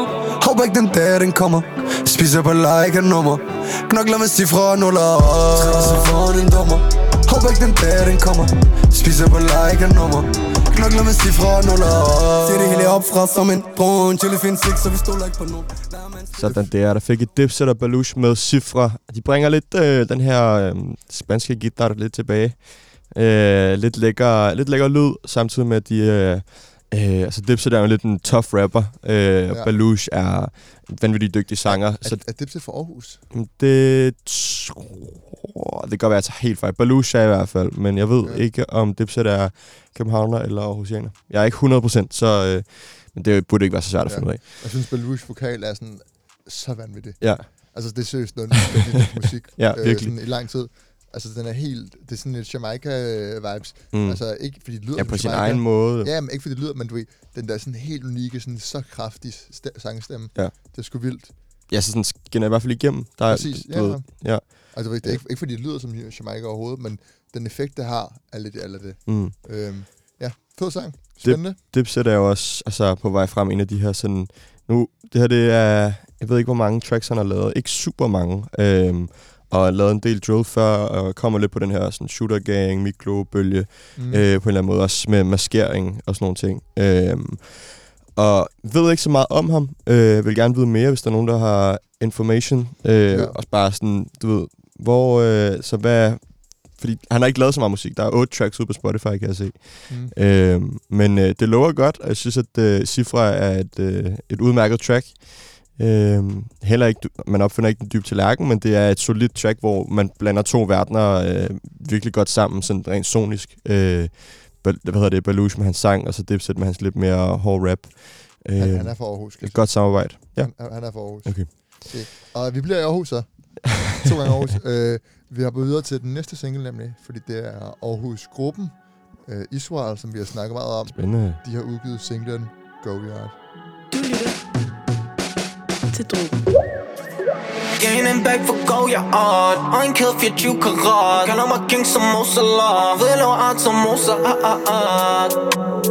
Håber ikke den dag den kommer. Spiser på like nummer Knokler med cifre og nuller og se foran en dommer Håber ikke den dag den kommer Spiser på like af nummer Knokler med cifre og nuller Ser det hele op fra som en drone Chili fin six, så vi stoler ikke på nogen Sådan der, der fik et Dipset og Baluch med cifre. De bringer lidt øh, den her øh, spanske guitar lidt tilbage. Øh, lidt, lækker, lidt lækker lyd, samtidig med, at de... Øh, øh, altså Dipset er jo lidt en tough rapper. Øh, ja. Baluch er en vanvittig dygtig sanger. Er, så er Dipset fra Aarhus? det tror... Det kan godt være, at jeg tager helt fejl. Baluch er i hvert fald, men jeg ved Ja. ikke, om Dipset er københavner eller aarhusianer. Jeg er ikke 100%, så... Øh, men det burde ikke være så svært at Ja. finde ud af. Jeg synes, Baluch vokal er sådan så vanvittig. Ja, Altså, det er seriøst noget musik Ja, øh, virkelig. sådan, i lang tid. Altså, den er helt... Det er sådan lidt Jamaica-vibes. mm. Altså, ikke fordi det lyder ja på sin Jamaica. egen måde. Ja, men ikke fordi det lyder, men du ved, den der sådan helt unikke, sådan så kraftig st- sangstemme. Ja. Det er sgu vildt. Ja, så sådan skinner i hvert fald igennem. Der er, Præcis, du ja. ved, ja. Altså, det er ikke, ikke fordi det lyder som Jamaica overhovedet, men den effekt, det har, er lidt af det. Mm. Øhm, ja, fed sang. Spændende. Dipset er jo også altså, på vej frem en af de her sådan... Nu, det her det er... Jeg ved ikke, hvor mange tracks han har lavet. Ikke super mange. Øhm, og lavet en del drill før, og kommer lidt på den her sådan, shooter gang, mikro-bølge, Mm. øh, på en eller anden måde, også med maskering og sådan nogle ting. Øhm, og ved ikke så meget om ham. Øh, vil gerne vide mere, hvis der er nogen, der har information. Øh, ja. Og bare sådan, du ved, hvor... Øh, så hvad... Fordi han har ikke lavet så meget musik. Der er otte tracks ude på Spotify, kan jeg se. Mm. Øh, men øh, det lover godt, og jeg synes, at øh, Cifra er et, øh, et udmærket track. Øh, heller ikke, man opfinder ikke den dybe tallerken, men det er et solidt track, hvor man blander to verdener øh, virkelig godt sammen, sådan rent sonisk. Øh, hvad hedder det, Baluch med hans sang, og så Dipset med hans lidt mere hård rap. Øh, Han, han er fra Aarhus. et godt samarbejde. Ja. Han, han er fra Aarhus. Okay. Okay. Og vi bliver i Aarhus så. to gange Aarhus. øh, vi har videre til den næste single nemlig, fordi det er Aarhus-gruppen øh, Israel, som vi har snakket meget om. Spændende. De har udgivet singlen Go Yard. Du lytter tudo. Til Drogen. Gaining back for go, jeg art Og en kæde 24 karat. Kalder mig king som Mosalah Ved lave art som Mosa ah, ah, ah.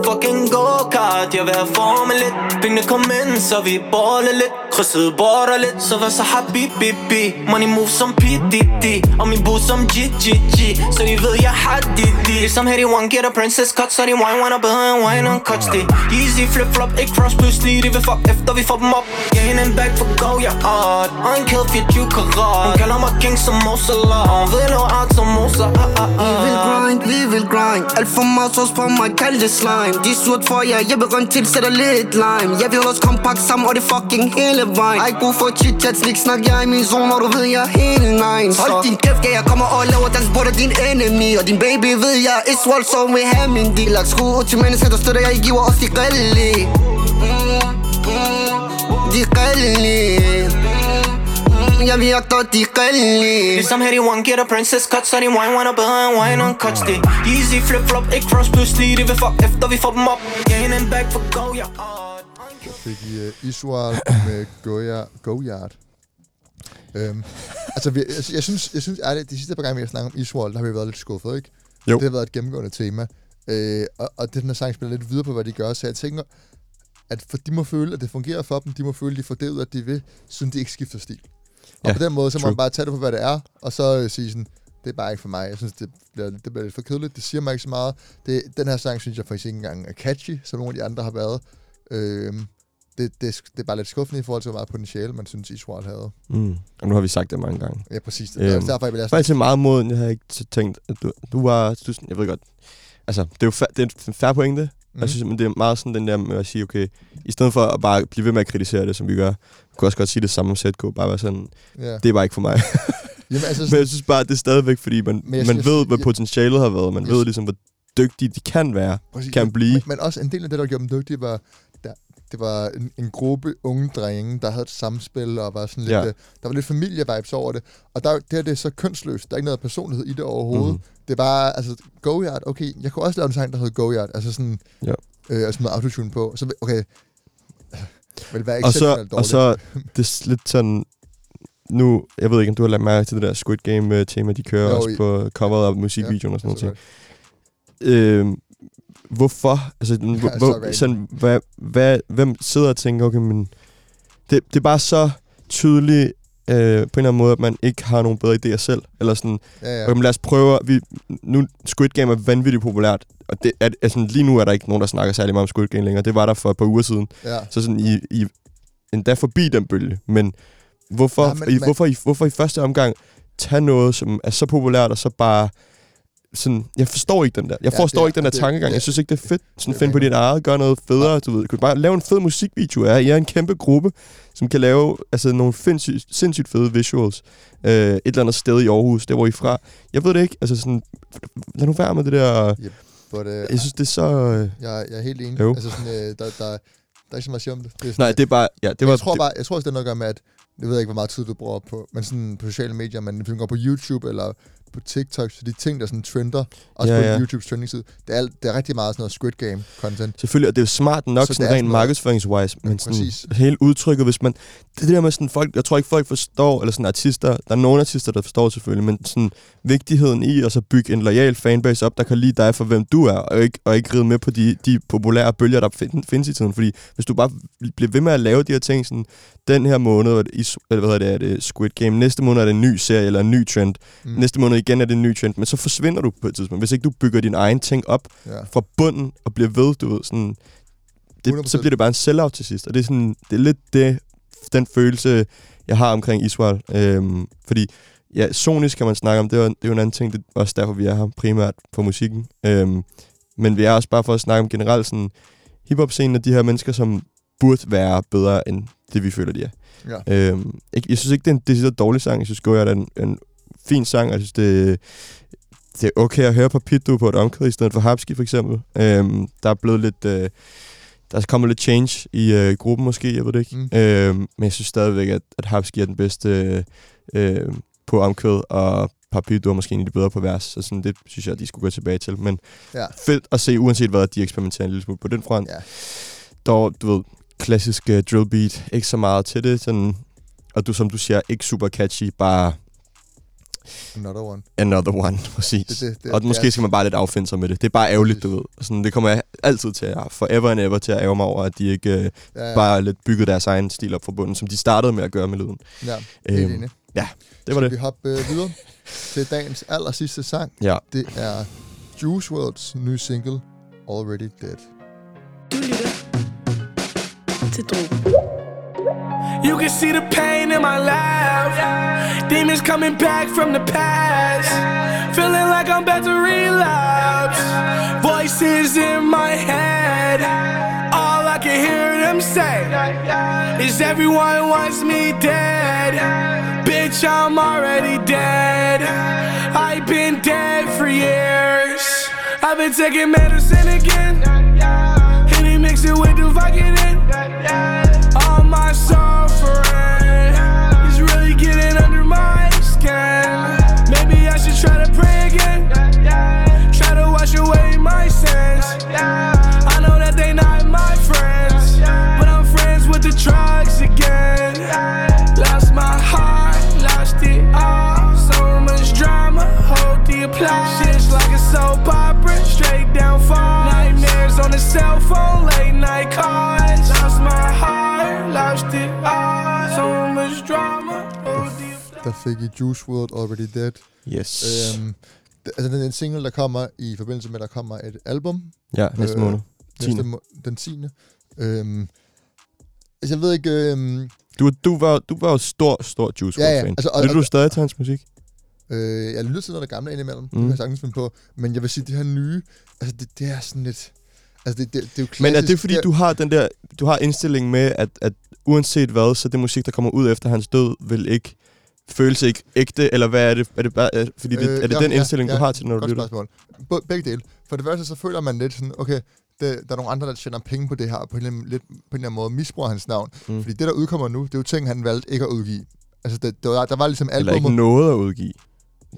Fucking go-kart. Jeg vil have formen lidt. Pengene kom ind, så vi baller lidt. Krydset border lidt Så vær så habibibi Money move som PDD Og min boots som GGG Så de ved jeg har det Ligesom Heady One get a princess cut. Så de wine wine og bedre end wine on cuts det. Easy flip flop Ikke cross pludselig De vil fuck efter vi får dem op. Gaining back for go, jeg art Og en kæde 24 karat Hun kalder mig king som Mosalah Hun ved lave art som Mosa ah, ah, Vi vil ah. grind, vi vil grind. Alt for meget sauce på mig, kald det slime. De er surt for jer, jeg vil rundt til, sætter lidt lime. Jeg vil os kompakt sammen, og det fucking hele vejen Ej, god for chit-chat, slik snak, jeg er i min zone, og du ved, jeg er helt nice Hold din kæft, jeg kommer og laver dans på dig, din enemy. Og din baby ved, jeg er Israel, så vil have min deal Lagt skrue ud til mennesker, der støtter, jeg giver os de grillige De grillige Jeg vil jagte de grillige Ligesom Heady One get a princess cut Så de wine wanna behind wine on cuts det Easy flip flop Ikke cross pludselig De vil fuck efter vi får dem op Gaining back for go, jeg art Så fik I uh, Isual med Goya, Goyard. Øhm, altså, vi, jeg, jeg, synes, jeg synes ærligt, de sidste par gange, vi har snakket om Isual, der har vi været lidt skuffet, ikke? Jo. Det har været et gennemgående tema. Øh, og, og den her sang spiller lidt videre på, hvad de gør, så jeg tænker, at for de må føle, at det fungerer for dem, de må føle, at de får det ud, at de vil, siden de ikke skifter stil. Og Ja, på den måde, så må true. man bare tage det for, hvad det er, og så øh, sige sådan, det er bare ikke for mig. Jeg synes, det bliver, det bliver lidt for kedeligt. Det siger mig ikke så meget. Det, den her sang, synes jeg faktisk ikke engang er catchy, som nogle af de andre har været. Øhm, det, det, det er bare lidt skuffende i forhold til, hvor meget potentiale man synes, Israel havde. Mm. Og nu har vi sagt det mange gange. Ja, præcis. Det er Øhm, derfor, jeg vil faktisk meget moden. Jeg har ikke tænkt, at du, du var... Du, jeg ved godt... Altså, det er jo fa- det er en færre pointe. Mm. Mhm. Jeg synes, men det er meget sådan den der med at sige, okay, i stedet for at bare blive ved med at kritisere det, som vi gør, kunne også godt sige det samme om ZK, bare være sådan, Ja. det er bare ikke for mig. Jamen, altså, men jeg synes bare, det er stadigvæk, fordi man, Men jeg- man jeg- ved, hvad jeg- potentialet har været, man jeg- ved ligesom, hvor dygtige de kan være, Præcis. kan blive. Men, men også en del af det, der gjorde dem dygtige, var, det var en, en gruppe unge drenge, der havde et samspil, og var sådan lidt, Ja. ja. der var lidt familievibes over det. Og der, det, her, det er så kønsløst. Der er ikke noget personlighed i det overhovedet. Mm-hmm. Det er bare, altså, Goyard, okay, jeg kunne også lave en sang, der hed Goyard, altså sådan, Ja. øh, sådan noget autotune på. Så, okay, vil være Og så, og så, det er lidt sådan, nu, jeg ved ikke, om du har lagt mærke til det der Squid Game-tema, de kører Jo, også på coveret af musikvideoen Ja, og sådan noget. så Øh, hvorfor? Altså, den, Ja, hvor, sådan, hvad, hvad, hvem sidder og tænker, okay, men det, det er bare så tydeligt øh, på en eller anden måde, at man ikke har nogen bedre idéer selv. Eller sådan, Ja, ja. okay, men lad os prøve, vi, nu Squid Game er vanvittigt populært, og det er, altså, lige nu er der ikke nogen, der snakker særlig meget om Squid Game længere. Det var der for et par uger siden. ja. Så sådan, I, I endda forbi den bølge. Men hvorfor, Nej, men- I, hvorfor, I, hvorfor i første omgang tage noget, som er så populært, og så bare... Sådan, jeg forstår ikke den der. Jeg Ja, forstår er- ikke den der det- tankegang. det- Jeg synes ikke, det er fedt. Sådan, er finde på dit eget, gøre noget federe. Du ved. Kunne bare lave en fed musikvideo af. jer. I er en kæmpe gruppe, som kan lave altså, nogle sindssygt, sindssygt fede visuals. Øh, et eller andet sted i Aarhus, der hvor I er fra. Jeg ved det ikke. Altså sådan, lad nu være med det der... But, øh, Jeg synes, det er så... Øh, jeg, jeg er helt enig. Jo. Altså sådan, øh, der, der, der er ikke så meget at sige om det. det er sådan, nej, det er bare... Ja, det var, jeg tror bare, jeg tror også, det har noget at gøre med, at jeg ved ikke, hvor meget tid du bruger på, men sådan på sociale medier, man går på YouTube eller på TikTok, så de ting, der sådan trender, også Ja, på ja. YouTubes trending side, det er, det er rigtig meget sådan noget Squid Game content. Selvfølgelig, og det er jo smart nok Så så det sådan rent markedsføringswise, men sådan præcis. hele udtrykket, hvis man... Det der med sådan folk, jeg tror ikke folk forstår, eller sådan artister, der er nogle artister, der forstår selvfølgelig, men sådan vigtigheden i at så bygge en lojal fanbase op, der kan lide dig for hvem du er, og ikke, og ikke ride med på de, de populære bølger, der find, findes i tiden. Fordi hvis du bare bliver ved med at lave de her ting, sådan, den her måned, er det, eller hvad hedder det, er det Squid Game, næste måned er det en ny serie, eller en ny trend, mm. næste måned igen er det en ny trend, men så forsvinder du på et tidspunkt. Hvis ikke du bygger din egen ting op, Ja. fra bunden og bliver ved, du ved, sådan, det, 100%. så bliver det bare en sell-out til sidst. Og det er, sådan, det er lidt det, den følelse, jeg har omkring Israel. Øhm, fordi, ja, sonisk kan man snakke om, det er, det er jo en anden ting, det er også derfor, vi er her primært på musikken. Øhm, men vi er også bare for at snakke om generelt sådan, hiphop-scenen og de her mennesker, som burde være bedre end det, vi føler, de er. Ja. Øhm, ikke, jeg synes ikke, det er en decideret dårlig sang. Jeg synes, Goya er en, en fin sang, og jeg synes, det, det er okay at høre på Pitdu på et omkvæd, i stedet for Hapski for eksempel. Øhm, der er blevet lidt... Øh, der er kommet lidt change i øh, gruppen måske, jeg ved det ikke. Mm. Øhm, men jeg synes stadigvæk, at, at Hapski er den bedste øh, på omkvæd, og Papito er måske en de bedre på vers. Så sådan, det synes jeg, de skulle gå tilbage til. Men Ja. fedt at se, uanset hvad, de eksperimenterer en lille smule på den front. Ja. Dog, du ved, klassisk uh, drill beat, ikke så meget til det. Sådan, og du, som du siger, ikke super catchy, bare Another one. another one, præcis. Det- det- det- og det måske er- skal man bare lidt affinde sig med det. Det er bare ærgerligt, du ved. Sådan, det kommer jeg altid til at, forever and ever til at ærge mig over, at de ikke øh, Ja, ja. bare lidt bygget deres egen stil op fra bunden, som de startede med at gøre med lyden. Ja, Øhm, enig. Ja, det var Skal det. vi hoppe øh, videre til dagens aller sidste sang? Ja. Det er Juice WRLD's nye single, Already Dead. Du lytter til Drogen. You can see the pain in my life. Demons coming back from the past. Feeling like I'm about to relapse. Voices in my head. All I can hear them say is everyone wants me dead. Bitch, I'm already dead. I've been dead for years. I've been taking medicine again. Henny mix it with the Vicodin. My suffering is really getting under my skin. Maybe I should try to pray again. Try to wash away my sins. I know that they not my friends, but I'm friends with the drugs again. Lost my heart, lost it all. So much drama, hold the applause. Shit's like a soap opera, straight down fall. Nightmares on the cell phone, late night calls. Hold the Der fik I Juice WRLD Already Dead. Yes. Øhm, det, altså, det er en single, der kommer i forbindelse med, at der kommer et album. Ja, næste øh, måned. Næste 10. må- den 10. Øhm, altså, jeg ved ikke... Øhm, Du, du, var, du var jo stor, stor Juice Ja, ja, fan. altså, og- Lytter du stadig til hans musik? øh, jeg lytter til noget af det gamle indimellem, mm. det kan jeg sagtens finde på. Men jeg vil sige, det her nye, altså det, det er sådan lidt... Altså det, det, det er jo klassisk. Men er det fordi, du har den der, du har indstillingen med, at, at uanset hvad, så det musik, der kommer ud efter hans død, vil ikke føles ikke ægte, eller hvad er det? Er det, bare, er, fordi det, er det Øh, ja, den indstilling, ja, du har til, når du lytter? spørgsmål. Bo- Begge dele. For det første, så føler man lidt sådan, okay, det, der er nogle andre, der tjener penge på det her, og på en, eller anden- lidt, på en eller anden måde misbruger hans navn. Mm. Fordi det, der udkommer nu, det er jo ting, han valgte ikke at udgive. Altså, det, det var, der var ligesom Eller ikke albumet... noget at udgive.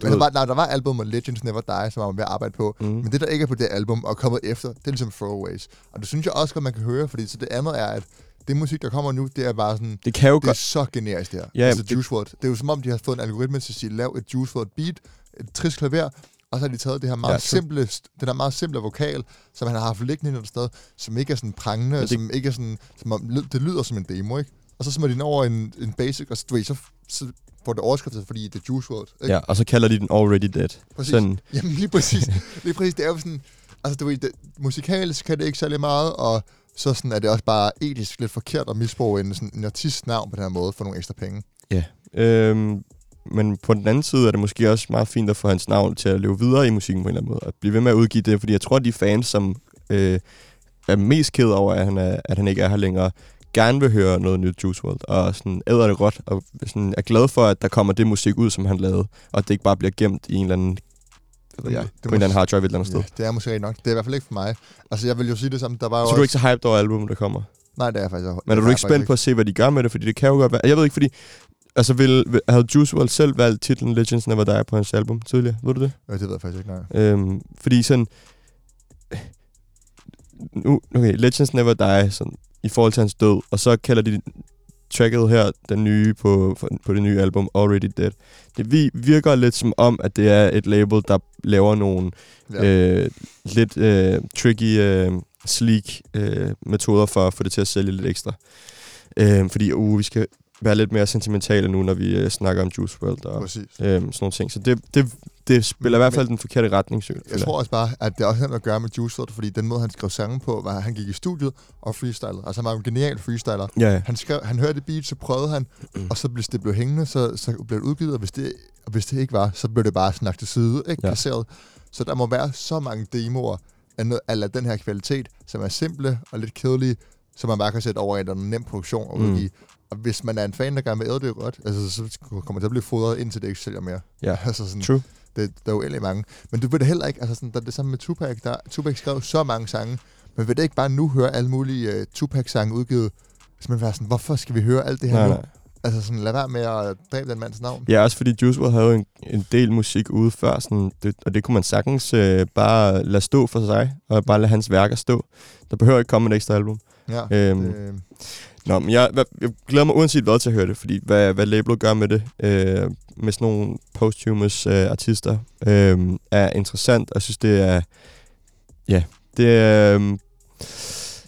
Ved- der, var, nej, der var albumet Legends Never Die, som man var ved at arbejde på. Mm. Men det, der ikke er på det album og kommet efter, det er ligesom throwaways. Og det synes jeg også godt, man kan høre, fordi så det andet er, at det musik, der kommer nu, det er bare sådan... Det kan jo det er så generisk, det her. Ja, altså, det- Juice WRLD. Det er jo som om, de har fået en algoritme til at sige, lav et Juice WRLD beat, et trist klaver, og så har de taget det her meget Ja, simple, den her meget simple vokal, som han har haft liggende et sted, som ikke er sådan prangende, det- som ikke er sådan, som om, det lyder som en demo, ikke? Og så smider de den over en, en basic, og så, du ved, så, så får det overskriftet, fordi det er Juice WRLD. Ikke? Ja, og så kalder de den Already Dead. Præcis. Sådan, Jamen lige præcis. lige præcis. Det er jo sådan, altså du ved, det, musikalisk kan det ikke særlig meget, og så sådan er det også bare etisk lidt forkert at misbruge en, sådan, en artists navn på den her måde for nogle ekstra penge. Ja, øhm, men på den anden side er det måske også meget fint at få hans navn til at leve videre i musikken på en eller anden måde. Og blive ved med at udgive det, fordi jeg tror, at de fans, som øh, er mest ked over, at han, er, at han ikke er her længere, gerne vil høre noget nyt Juice WRLD, og sådan æder det godt, og sådan er glad for, at der kommer det musik ud, som han lavede, og at det ikke bare bliver gemt i en eller anden, det ved jeg, Det på en eller anden hard drive et eller andet sted. Ja, det er måske nok. Det er i hvert fald ikke for mig. Altså jeg vil jo sige det samme, der var jo Så du er også... ikke så hyped over albumet, der kommer? Nej, det er jeg faktisk Men er du ikke spændt på at se, hvad de gør med det? Fordi det kan jo godt være... Jeg ved ikke, fordi... Altså, vil, havde Juice WRLD selv valgt titlen Legends Never Die på hans album tidligere? Ved du det? Ja, det ved jeg faktisk ikke, nej. Øhm, fordi sådan... Nu, okay, Legends Never Die, sådan, i forhold til hans død, og så kalder de tracket her, den nye på, på det nye album, Already Dead. Det vi- virker lidt som om, at det er et label, der laver nogle Ja. øh, lidt øh, tricky, øh, sleek øh, metoder for at få det til at sælge lidt ekstra. Øh, fordi uh, vi skal være lidt mere sentimentale nu, når vi øh, snakker om Juice WRLD og Præcis. øh, sådan nogle ting. Så det, det, det spiller i hvert fald den forkerte retning, synes Jeg tror også bare, at det også har at gøre med Juice WRLD, fordi den måde, han skrev sange på, var, at han gik i studiet og freestylede. Altså han var en genial freestyler. Ja, ja. Han, skrev, han hørte beat, så prøvede han, Mm. og så hvis det blev hængende, så, så blev det udgivet, og hvis det, og hvis det ikke var, så blev det bare snakket til side, ikke? Ja. Kasseret. Så der må være så mange demoer af, noget, af den her kvalitet, som er simple og lidt kedelige, som man bare kan sætte over i en nem produktion og Mm. Og hvis man er en fan, der gerne vil æde det godt, altså, så kommer det til at blive fodret, indtil det ikke sælger mere. Ja, altså sådan, true. det, der er jo uendelig mange. Men du ved det heller ikke, altså sådan, der er det samme med Tupac. Der, Tupac skrev så mange sange, men vil det ikke bare nu høre alle mulige uh, Tupac-sange udgivet? Hvis man være sådan, hvorfor skal vi høre alt det her Nej, nu? nej. Altså sådan, lad være med at dræbe den mands navn. Ja, også fordi Juice WRLD havde jo en, en del musik ude før, sådan, det, og det kunne man sagtens øh, bare lade stå for sig, og bare lade hans værker stå. Der behøver ikke komme et ekstra album. Ja, Øhm, det, Nå, men jeg, jeg glæder mig uanset hvad til at høre det, fordi hvad, hvad labelet gør med det, øh, med sådan nogle posthumous øh, artister, øh, er interessant, og jeg synes, det er, ja, det er, øh,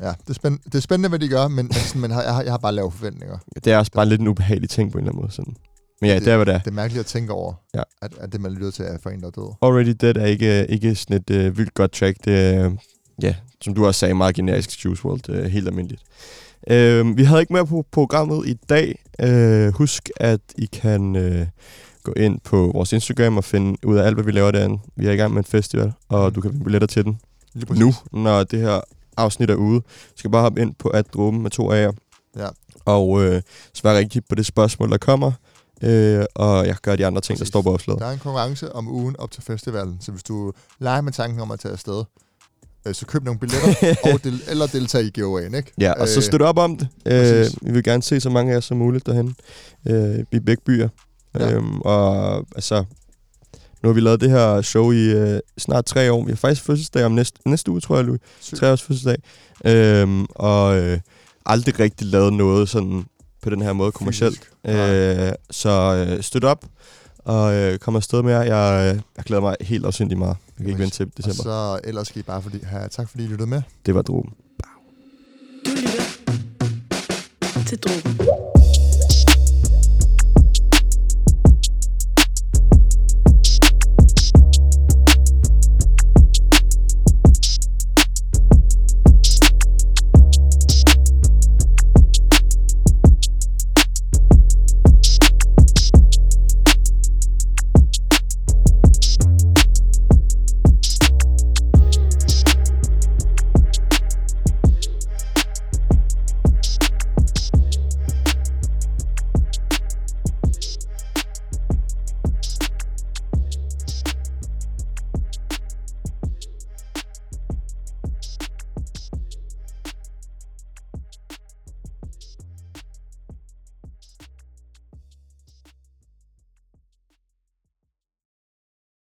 Ja, det er, spændende, det er spændende, hvad de gør, men, sådan, men har, jeg, har, jeg har bare lave forventninger. det er også bare lidt en ubehagelig ting på en eller anden måde. Sådan. Men ja, det, Det- er, hvad det er. Det er mærkeligt at tænke over, Ja. at, at det, man lytter til, er for en, der er død. Already Dead er ikke, ikke sådan et øh, vildt godt track. Det er, ja, som du også sagde, meget generisk Juice WRLD. Øh, helt almindeligt. Øh, vi havde ikke mere på programmet i dag. Øh, husk, at I kan øh, gå ind på vores Instagram og finde ud af alt, hvad vi laver derinde. Vi er i gang med en festival, og Mm. du kan finde billetter til den nu, når det her afsnit er ude. Du skal bare hoppe ind på at dråben med to A'er. Ja. Og øh, svare rigtigt på det spørgsmål, der kommer. Øh, og jeg gør de andre ting, der Præcis. står på opslaget. Der er en konkurrence om ugen op til festivalen, så hvis du leger med tanken om at tage afsted, øh, så køb nogle billetter, og del, eller deltage i giveawayen, ikke? Ja, og så Øh, støt op om det. Øh, vi vil gerne se så mange af jer som muligt derhen øh, i begge byer. Ja. Øhm, og altså, nu har vi lavet det her show i øh, snart tre år. Vi har faktisk fødselsdag om næste, næste uge, tror jeg, Louis. Tre års fødselsdag. Øhm, og øh, aldrig rigtig lavet noget sådan på den her måde kommercielt. Øh, så øh, støt op og øh, kom afsted med jer. Jeg, øh, jeg glæder mig helt afsindigt meget. Jeg kan ikke vente til Og december. så ellers skal I bare fordi, have, tak fordi I lyttede med. Det var droben. Du lytter til Drogen.